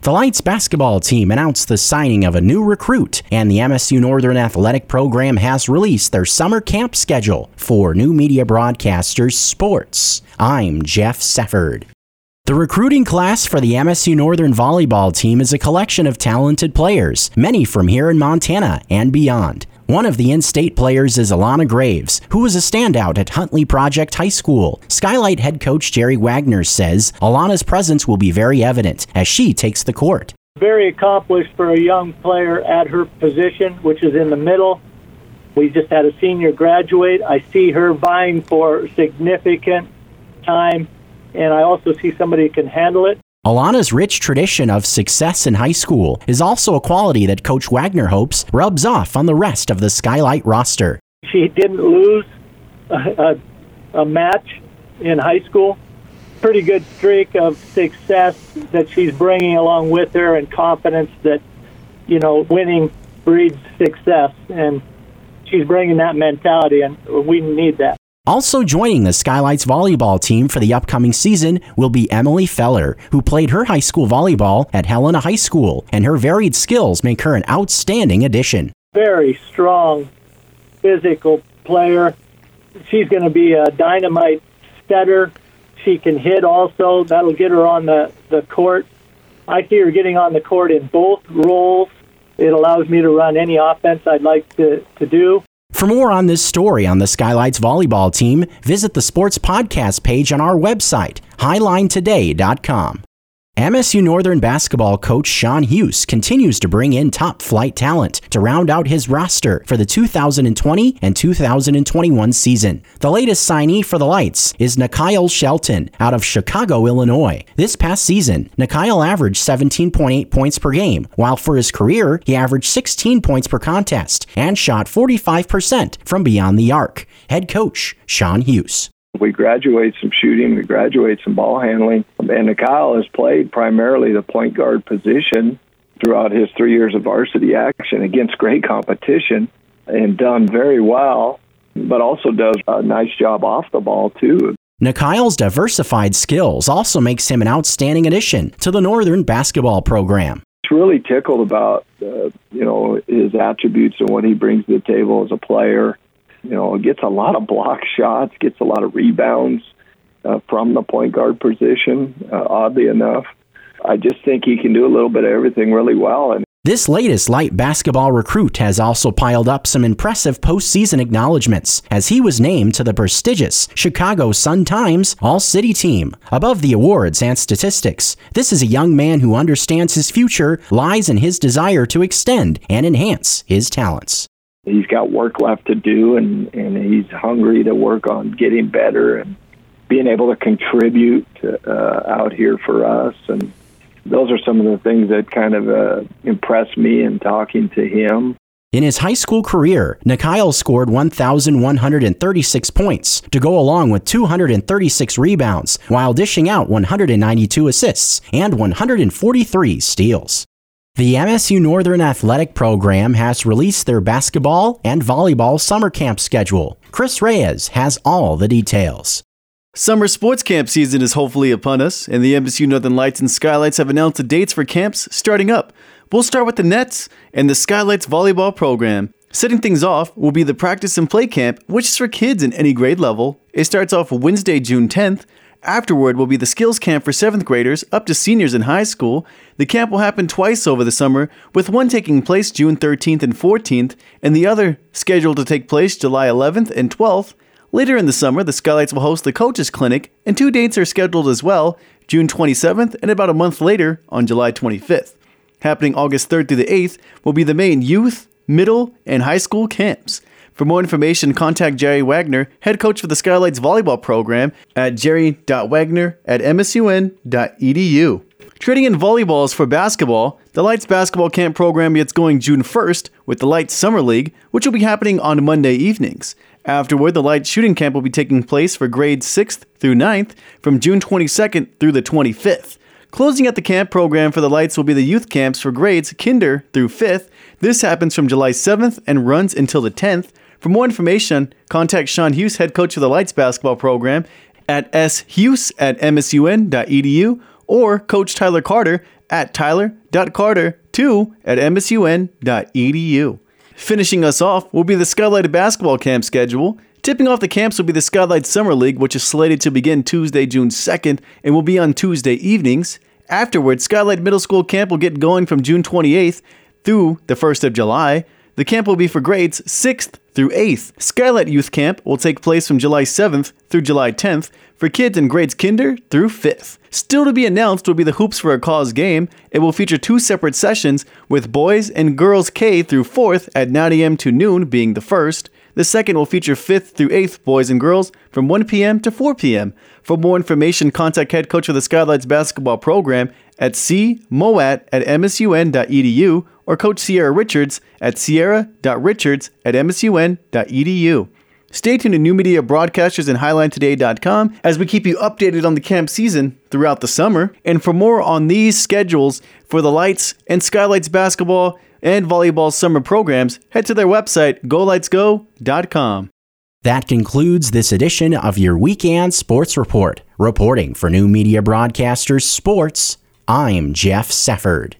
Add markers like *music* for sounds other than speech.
The Lights basketball team announced the signing of a new recruit, and the MSU Northern Athletic Program has released their summer camp schedule for new media broadcasters sports. I'm Jeff Sefford. The recruiting class for the MSU Northern volleyball team is a collection of talented players, many from here in Montana and beyond. One of the in state players is Alana Graves, who was a standout at Huntley Project High School. Skylight head coach Jerry Wagner says Alana's presence will be very evident as she takes the court. Very accomplished for a young player at her position, which is in the middle. We just had a senior graduate. I see her vying for significant time, and I also see somebody who can handle it. Alana's rich tradition of success in high school is also a quality that Coach Wagner hopes rubs off on the rest of the Skylight roster. She didn't lose a, a, a match in high school. Pretty good streak of success that she's bringing along with her and confidence that, you know, winning breeds success. And she's bringing that mentality, and we need that. Also joining the Skylights volleyball team for the upcoming season will be Emily Feller, who played her high school volleyball at Helena High School, and her varied skills make her an outstanding addition. Very strong, physical player. She's going to be a dynamite setter. She can hit also. That'll get her on the, the court. I see her getting on the court in both roles. It allows me to run any offense I'd like to, to do. For more on this story on the Skylights volleyball team, visit the sports podcast page on our website, hilinetoday.com. MSU Northern basketball coach Sean Hughes continues to bring in top flight talent to round out his roster for the 2020 and 2021 season. The latest signee for the Lights is Nikyle Shelton out of Chicago, Illinois. This past season, Nikyle averaged 17.8 points per game, while for his career, he averaged 16 points per contest and shot 45% from beyond the arc. Head coach Sean Hughes. We graduate some shooting, we graduate some ball handling, and Kyle has played primarily the point guard position throughout his three years of varsity action against great competition and done very well, but also does a nice job off the ball too. Nikyle's diversified skills also makes him an outstanding addition to the Northern basketball program. It's really tickled about uh, you know his attributes and what he brings to the table as a player you know, gets a lot of block *laughs* shots, gets a lot of rebounds uh, from the point guard position. Uh, oddly enough, I just think he can do a little bit of everything really well. And this latest light basketball recruit has also piled up some impressive postseason acknowledgments as he was named to the prestigious Chicago Sun-Times All-City team. Above the awards and statistics, this is a young man who understands his future lies in his desire to extend and enhance his talents he's got work left to do, and and he's hungry to work on getting better and being able to contribute uh, out here for us. And those are some of the things that kind of uh, impressed me in talking to him. In his high school career, Nikyle scored 1,136 points to go along with 236 rebounds while dishing out 192 assists and 143 steals. The MSU Northern Athletic Program has released their basketball and volleyball summer camp schedule. Chris Reyes has all the details. Summer sports camp season is hopefully upon us, and the MSU Northern Lights and Skylights have announced the dates for camps starting up. We'll start with the Nets and the Skylights volleyball program. Setting things off will be the practice and play camp, which is for kids in any grade level. It starts off Wednesday, June 10th, Afterward will be the skills camp for 7th graders up to seniors in high school. The camp will happen twice over the summer, with one taking place June 13th and 14th, and the other scheduled to take place July 11th and 12th. Later in the summer, the Skylights will host the Coaches Clinic, and two dates are scheduled as well June 27th and about a month later on July 25th. Happening August 3rd through the 8th will be the main youth, middle, and high school camps. For more information, contact Jerry Wagner, head coach for the Skylights volleyball program at jerry.wagner at msun.edu. Trading in volleyballs for basketball, the Lights basketball camp program gets going June 1st with the Lights Summer League, which will be happening on Monday evenings. Afterward, the Lights shooting camp will be taking place for grades 6th through 9th from June 22nd through the 25th. Closing out the camp program for the Lights will be the youth camps for grades kinder through 5th. This happens from July 7th and runs until the 10th. For more information, contact Sean Hughes, head coach of the Lights basketball program, at shughes at msun.edu or Coach Tyler Carter at tyler.carter2 at msun.edu. Finishing us off will be the Skylight basketball camp schedule. Tipping off the camps will be the Skylight Summer League, which is slated to begin Tuesday, June 2nd, and will be on Tuesday evenings. Afterwards, Skylight Middle School camp will get going from June 28th through the 1st of July. The camp will be for grades 6th through 8th. Skylight Youth Camp will take place from July 7th through July 10th for kids in grades kinder through 5th. Still to be announced will be the Hoops for a Cause game. It will feature two separate sessions with boys and girls K through 4th at 9 a.m. to noon being the first. The second will feature 5th through 8th boys and girls from 1 p.m. to 4 p.m. For more information, contact head coach of the Skylights basketball program at cmoat at msun.edu or Coach Sierra Richards at sierra.richards at msun.edu. Stay tuned to New Media Broadcasters and HiLineToday.com as we keep you updated on the camp season throughout the summer. And for more on these schedules for the Lights and Skylights basketball and volleyball summer programs, head to their website, golightsgo.com. That concludes this edition of your weekend sports report. Reporting for New Media Broadcasters Sports, I'm Jeff Sefford.